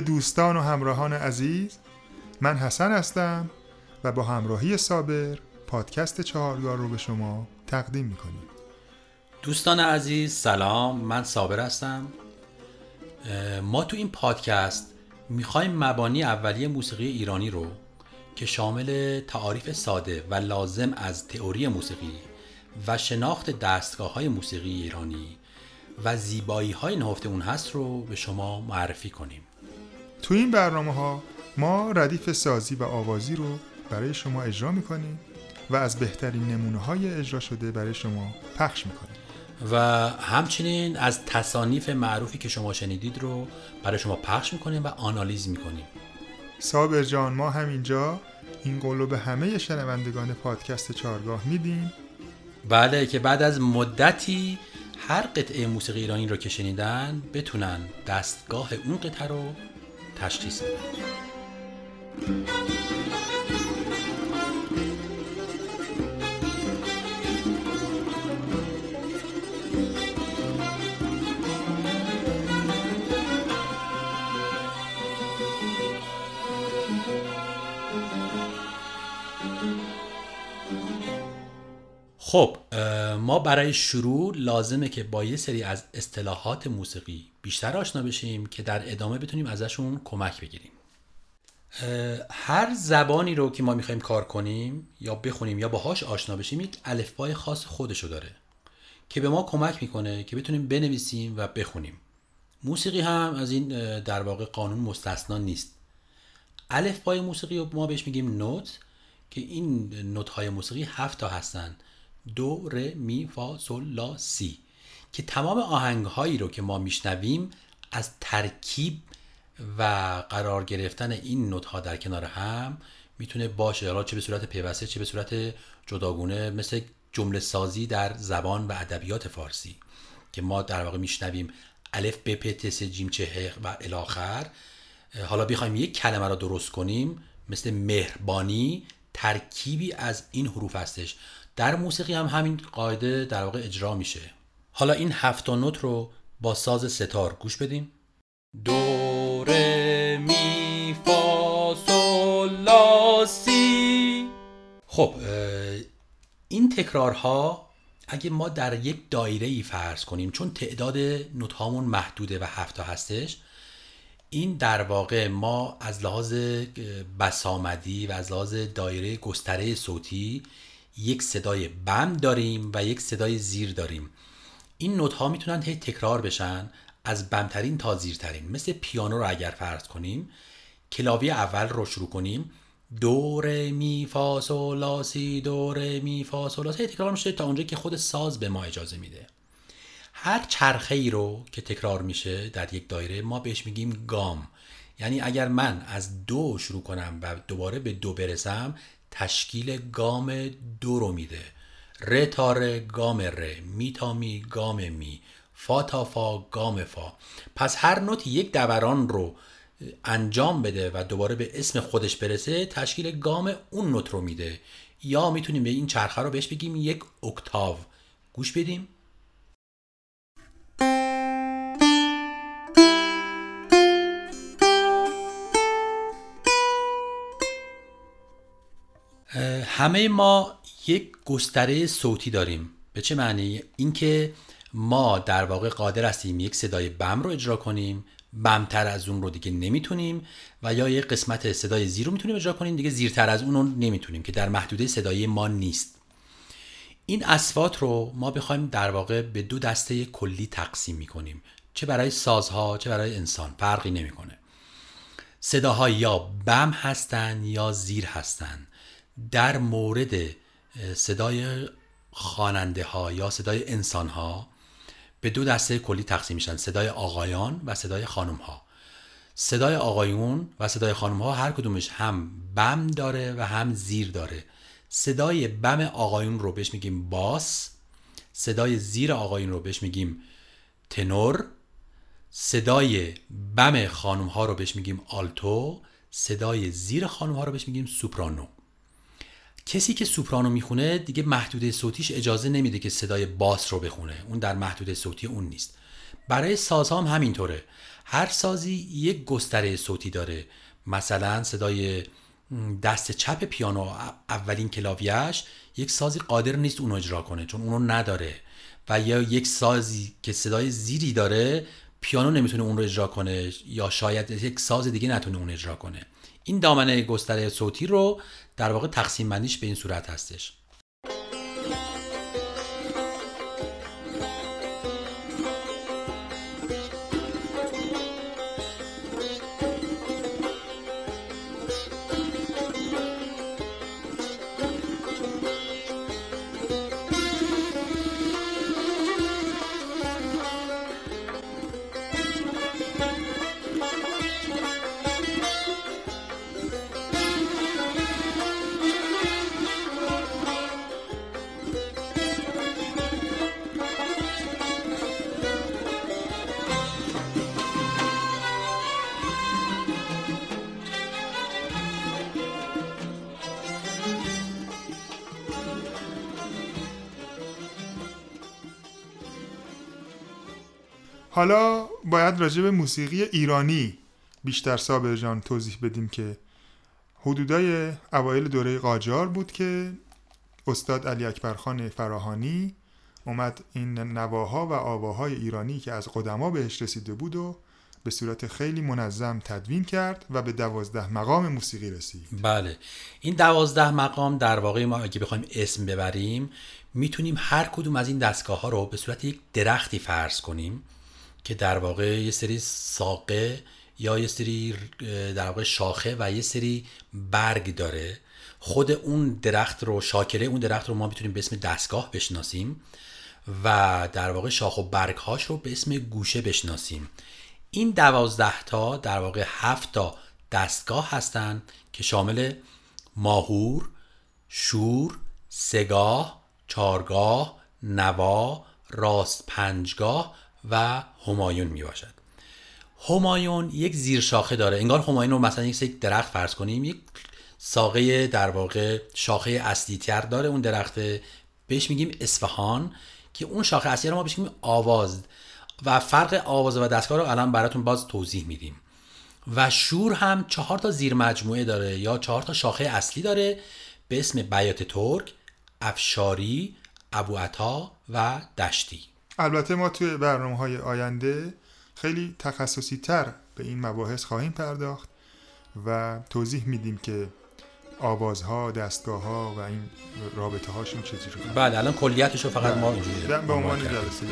دوستان و همراهان عزیز من حسن هستم و با همراهی صابر پادکست چهارگاه رو به شما تقدیم می‌کنیم. دوستان عزیز سلام من صابر هستم. ما تو این پادکست می‌خوایم مبانی اولیه موسیقی ایرانی رو که شامل تعاریف ساده و لازم از تئوری موسیقی و شناخت دستگاه های موسیقی ایرانی و زیبایی های نهفته اون هست رو به شما معرفی کنیم. تو این برنامه ها ما ردیف سازی و آوازی رو برای شما اجرا می‌کنیم و از بهترین نمونه های اجرا شده برای شما پخش می‌کنیم. و همچنین از تصانیف معروفی که شما شنیدید رو برای شما پخش می‌کنیم و آنالیز می‌کنیم. صابر جان ما همینجا این قولو به همه شنوندگان پادکست چارگاه میدیم. بله که بعد از مدتی هر قطعه موسیقی ایرانی رو که شنیدن بتونن دستگاه اون قطعه رو تشخیص بدن خب ما برای شروع لازمه که با یه سری از اصطلاحات موسیقی بیشتر آشنا بشیم که در ادامه بتونیم ازشون کمک بگیریم. هر زبانی رو که ما می‌خوایم کار کنیم یا بخونیم یا باهاش آشنا بشیم یک الفبای خاص خودشو داره که به ما کمک می‌کنه که بتونیم بنویسیم و بخونیم. موسیقی هم از این در واقع قانون مستثنا نیست. الفبای موسیقی رو ما بهش میگیم نوت که این نوت های موسیقی هفت تا هستن. دو ر می فا سل لا سی. که تمام آهنگ هایی رو که ما میشنویم از ترکیب و قرار گرفتن این نوت ها در کنار هم می‌تونه باشه. حالا چه به صورت پیوسته چه به صورت جداگونه مثل جمله سازی در زبان و ادبیات فارسی که ما در واقع میشنویم. الف ب پ ت س جیم چه و الاخر حالا بخوایم یک کلمه را درست کنیم مثل مهربانی ترکیبی از این حروف هستش. در موسیقی هم همین قاعده در واقع اجرا میشه. حالا این هفت نوت رو با ساز ستار گوش بدیم دو ر می فا سل لا سی خب این تکرارها اگه ما در یک دایره ای فرض کنیم چون تعداد نوت هامون محدوده و هفتا هستش این در واقع ما از لحاظ بسامدی و از لحاظ دایره گستره صوتی یک صدای بم داریم و یک صدای زیر داریم. این نوت ها می‌تونن هی تکرار بشن از بمترین تا زیرترین. مثل پیانو رو اگر فرض کنیم کلاوی اول رو شروع کنیم. دو ر می فا سل لا سی دو ر می فا سل لا سی تکرار میشه تا اونجا که خود ساز به ما اجازه میده. هر چرخه ای رو که تکرار میشه در یک دایره ما بهش میگیم گام. یعنی اگر من از دو شروع کنم و دوباره به دو برسم تشکیل گام دو رو میده. ر تا ر گام ر می تا می گام می. فا تا فا گام فا. پس هر نوت یک دوران رو انجام بده و دوباره به اسم خودش برسه تشکیل گام اون نوت رو میده. یا می‌تونیم به این چرخه رو بهش بگیم یک اکتاو. گوش بدیم. همه ما یک گستره صوتی داریم. به چه معنی؟ اینکه ما در واقع قادر هستیم یک صدای بم رو اجرا کنیم. بمتر از اون رو دیگه نمی‌تونیم و یا یک قسمت صدای زیر رو می‌تونیم اجرا کنیم. دیگه زیرتر از اون رو نمی‌تونیم که در محدوده صدایی ما نیست. این اسوات رو ما بخوایم در واقع به دو دسته کلی تقسیم می‌کنیم. چه برای سازها چه برای انسان. فرقی نمی‌کنه. صداها یا بم هستن یا زیر هستن. در مورد صدای خواننده ها یا صدای انسان ها به دو دسته کلی تقسیم میشن صدای آقایان و صدای خانم ها صدای آقایون و صدای خانم ها هر کدومش هم بم داره و هم زیر داره. صدای بم آقایون رو بهش میگیم باس صدای زیر آقایون رو بهش میگیم تنور صدای بم خانم ها رو بهش میگیم آلتو صدای زیر خانم ها رو بهش میگیم سوپرانو. کسی که سوپرانو می‌خونه دیگه محدوده صوتیش اجازه نمیده که صدای باس رو بخونه. اون در محدوده صوتی اون نیست. برای سازها هم همینطوره. هر سازی یک گستره صوتی داره. مثلا صدای دست چپ پیانو اولین کلاویش یک سازی قادر نیست اونو اجرا کنه چون اونو نداره. و یا یک سازی که صدای زیری داره پیانو نمی‌تونه اون رو اجرا کنه یا شاید یک ساز دیگه نتونه اون اجرا کنه. این دامنه گستره صوتی رو در واقع تقسیم بندیش به این صورت هستش. حالا باید راجع به موسیقی ایرانی بیشتر صابر جان توضیح بدیم که حدودای اوایل دوره قاجار بود که استاد علی اکبرخان فراهانی اومد این نواها و آواهای ایرانی که از قدما بهش رسیده بود و به صورت خیلی منظم تدوین کرد و به دوازده مقام موسیقی رسید. بله. این دوازده مقام در واقع ما اگه بخوایم اسم ببریم می‌تونیم هر کدوم از این دستگاه ها رو به صورت یک درختی فرض کنیم. که در واقع یه سری ساقه یا یه سری در واقع شاخه و یه سری برگ داره. خود اون درخت رو شاکله اون درخت رو ما می‌تونیم به اسم دستگاه بشناسیم و در واقع شاخ و برگ هاش رو به اسم گوشه بشناسیم. این دوازده تا در واقع هفت تا دستگاه هستند که شامل ماهور، شور، سگاه، چارگاه، نوا، راست پنجگاه و همایون می باشد همایون یک زیر شاخه داره. انگار همایون رو مثلا یک درخت فرض کنیم یک ساقه در واقع شاخه اصلی تر داره اون درخت. بهش میگیم اصفهان که اون شاخه اصلی رو ما بهش میگیم آواز. و فرق آواز و دستگاه رو الان براتون باز توضیح میدیم. و شور هم چهار تا زیر مجموعه داره یا چهار تا شاخه اصلی داره به اسم بیات ترک، افشاری، ابو عطا و دشتی. البته ما توی برنامه های آینده خیلی تخصصی تر به این مباحث خواهیم پرداخت و توضیح میدیم که آوازها، دستگاه ها و این رابطه هاشون چجوری بله الان کلیتش رو فقط ما اینجوری به عنوان جلسه.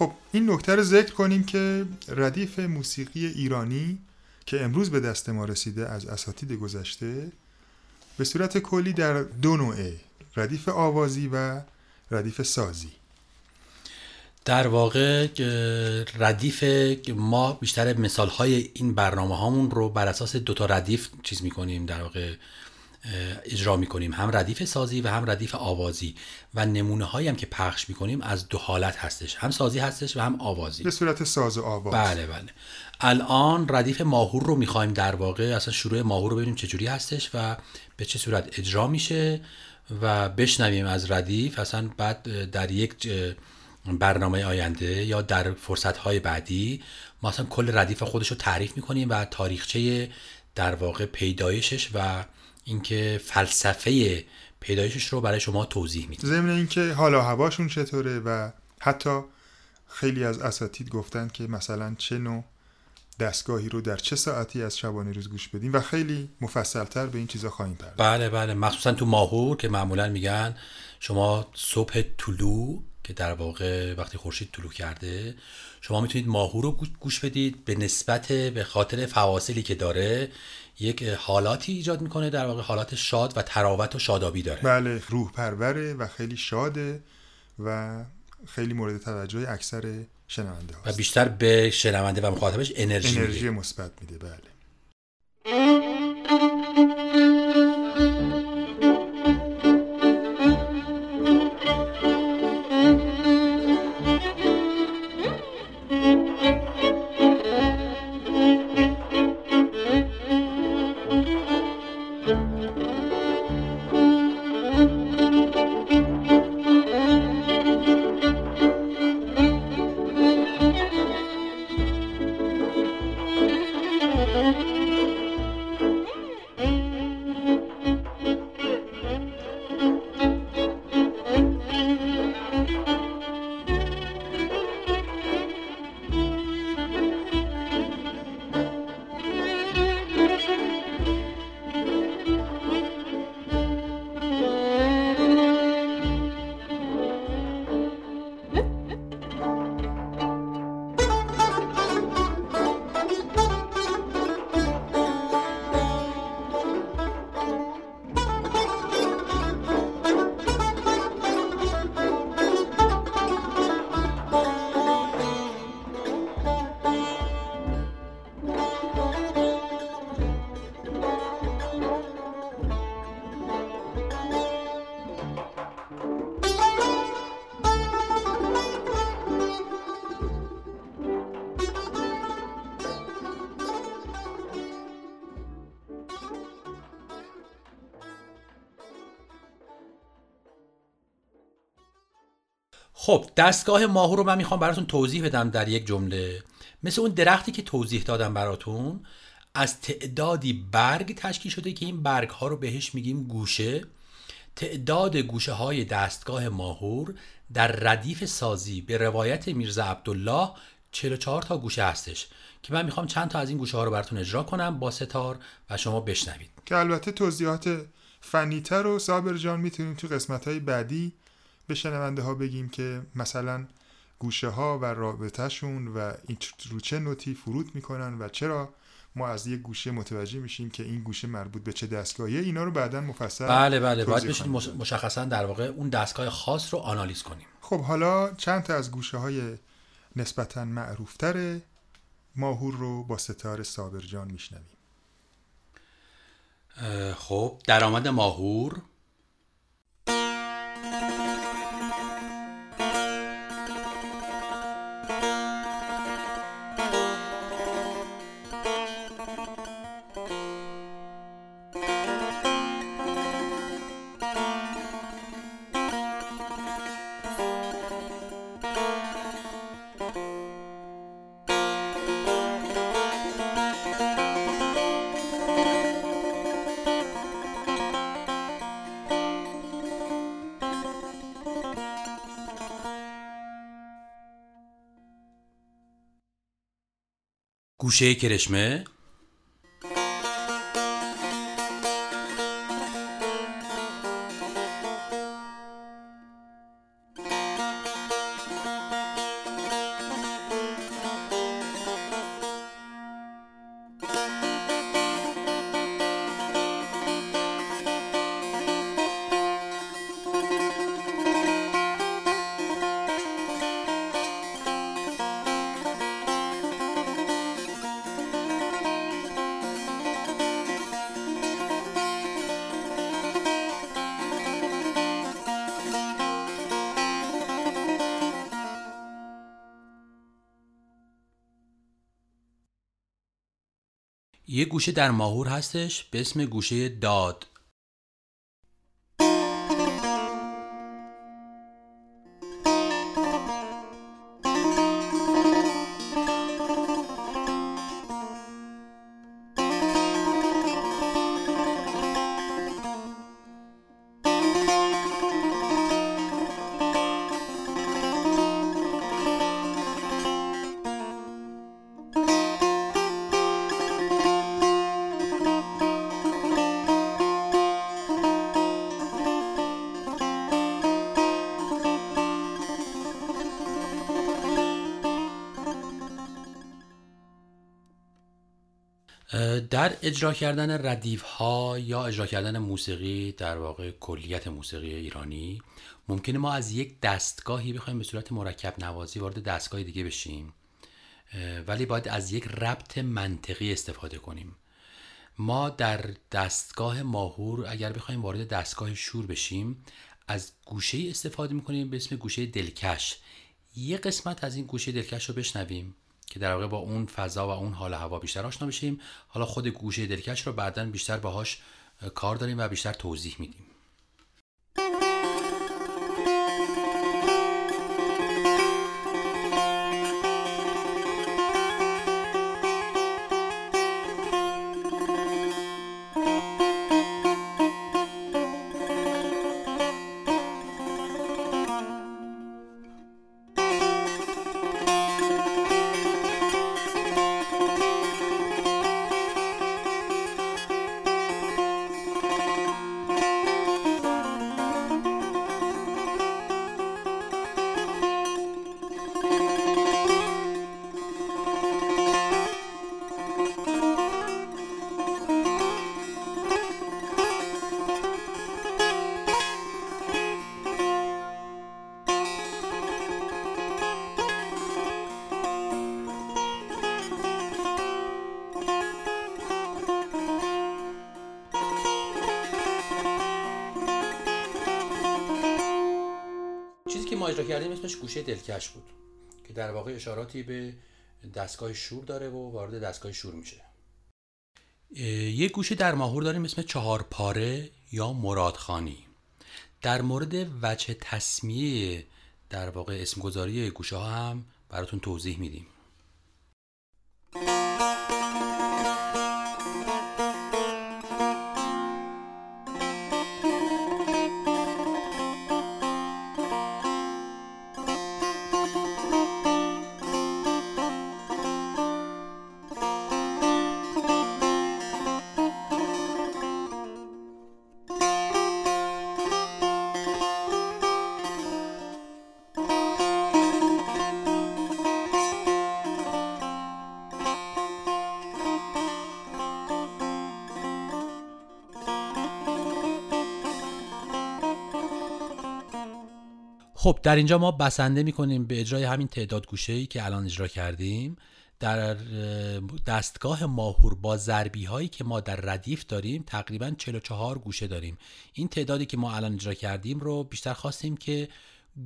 خب این نکته رو ذکر کنیم که ردیف موسیقی ایرانی که امروز به دست ما رسیده از اساتید گذشته به صورت کلی در دو نوعه ردیف آوازی و ردیف سازی. در واقع ردیف ما بیشتر مثال های این برنامه هامون رو بر اساس دوتا ردیف چیز می‌کنیم در واقع اجرا می‌کنیم. هم ردیف سازی و هم ردیف آوازی. و نمونه هایی هم که پخش می‌کنیم از دو حالت هستش. هم سازی هستش و هم آوازی. به صورت ساز و آواز. بله بله. الان ردیف ماهور رو می‌خوایم در واقع اصلا شروع ماهور رو ببینیم چجوری هستش و به چه صورت اجرا میشه و بشنویم از ردیف اصلا بعد در یک برنامه آینده یا در فرصت های بعدی ما اصلا کل ردیف خودش رو تعریف می‌کنیم و تاریخچه در واقع پیدایشش و اینکه فلسفه پیدایشش رو برای شما توضیح میده ضمن اینکه حالا هواشون چطوره و حتی خیلی از اساتید گفتن که مثلا چه نوع دستگاهی رو در چه ساعتی از شبانه روز گوش بدیم و خیلی مفصلتر به این چیزا خواهیم پرداخت. بله بله. مخصوصا تو ماهور که معمولا میگن شما صبح طلوع که در واقع وقتی خورشید طلوع کرده شما می‌تونید ماهور رو گوش بدید به نسبت به خاطر فواصلی که داره. یک حالاتی ایجاد می‌کنه در واقع حالات شاد و تراوت و شادابی داره. بله روح پروره و خیلی شاده و خیلی مورد توجه اکثر شنونده و بیشتر به شنونده و مخاطبش انرژی انرژی مثبت میده بله. خب دستگاه ماهو رو من می‌خوام براتون توضیح بدم در یک جمله. مثل اون درختی که توضیح دادم براتون از تعدادی برگ تشکیل شده که این برگ ها رو بهش میگیم گوشه. تعداد گوشه های دستگاه ماهور در ردیف سازی به روایت میرزا عبدالله 44 تا گوشه هستش که من می‌خوام چند تا از این گوشه ها رو براتون اجرا کنم با ستار و شما بشنوید. که البته توضیحات فنیتر و صابر جان می‌تونیم تو قسمت های بعدی به شنونده ها بگیم که مثلا گوشه ها و رابطهشون و این رو چه نوتی فرود می‌کنن و چرا ما از یک گوشه متوجه میشیم که این گوشه مربوط به چه دستگاهیه اینا رو بعدا مفصل بله بله. باید بشید مشخصا در واقع اون دستگاه خاص رو آنالیز کنیم. خب حالا چند تا از گوشه های نسبتا معروفتر ماهور رو با ستاره صابرجان میشنویم. خب درآمد ماهور گوشه کرشمه گوشه در ماهور هستش؟ به اسم گوشه داد. در اجرا کردن ردیف ها یا اجرا کردن موسیقی در واقع کلیت موسیقی ایرانی ممکنه ما از یک دستگاهی بخوایم به صورت مرکب نوازی وارد دستگاه دیگه بشیم ولی باید از یک ربط منطقی استفاده کنیم. ما در دستگاه ماهور اگر بخوایم وارد دستگاه شور بشیم از گوشه استفاده می‌کنیم به اسم گوشه دلکش. یه قسمت از این گوشه دلکش رو بشنویم. که در واقع با اون فضا و اون حال هوا بیشتر آشنا بشیم حالا خود گوشه دلکش رو بعدا بیشتر باهاش کار داریم و بیشتر توضیح میدیم. کردیم اسمش گوشه دلکش بود که در واقع اشاراتی به دستگاه شور داره و وارد دستگاه شور میشه. یه گوشه در ماهور داریم اسم چهار پاره یا مرادخانی. در مورد وجه تصمیه در واقع اسمگذاری گوشه ها هم براتون توضیح میدیم. خب در اینجا ما بسنده می‌کنیم به اجرای همین تعداد گوشه ای که الان اجرا کردیم. در دستگاه ماهور با ضربی هایی که ما در ردیف داریم تقریبا 44 گوشه داریم. این تعدادی که ما الان اجرا کردیم رو بیشتر خواستیم که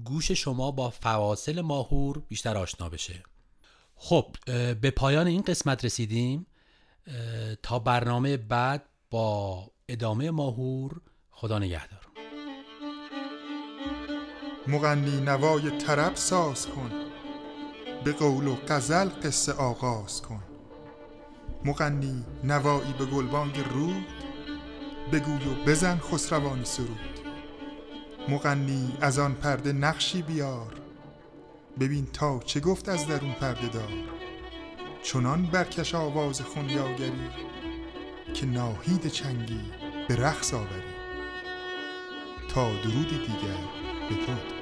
گوش شما با فواصل ماهور بیشتر آشنا بشه. خب به پایان این قسمت رسیدیم. تا برنامه بعد با ادامه ماهور خدا نگهدار. مغنی نوای طرب ساز کن. به قول و غزل قصه آغاز کن. مغنی نوایی به گلبانگ رود. بگوی و بزن خسروانی سرود. مغنی از آن پرده نقشی بیار. ببین تا چه گفت از درون پرده دار. چنان برکش آواز خونیاگری که ناهید چنگی به رقص آوری. تا درود دیگر بدرود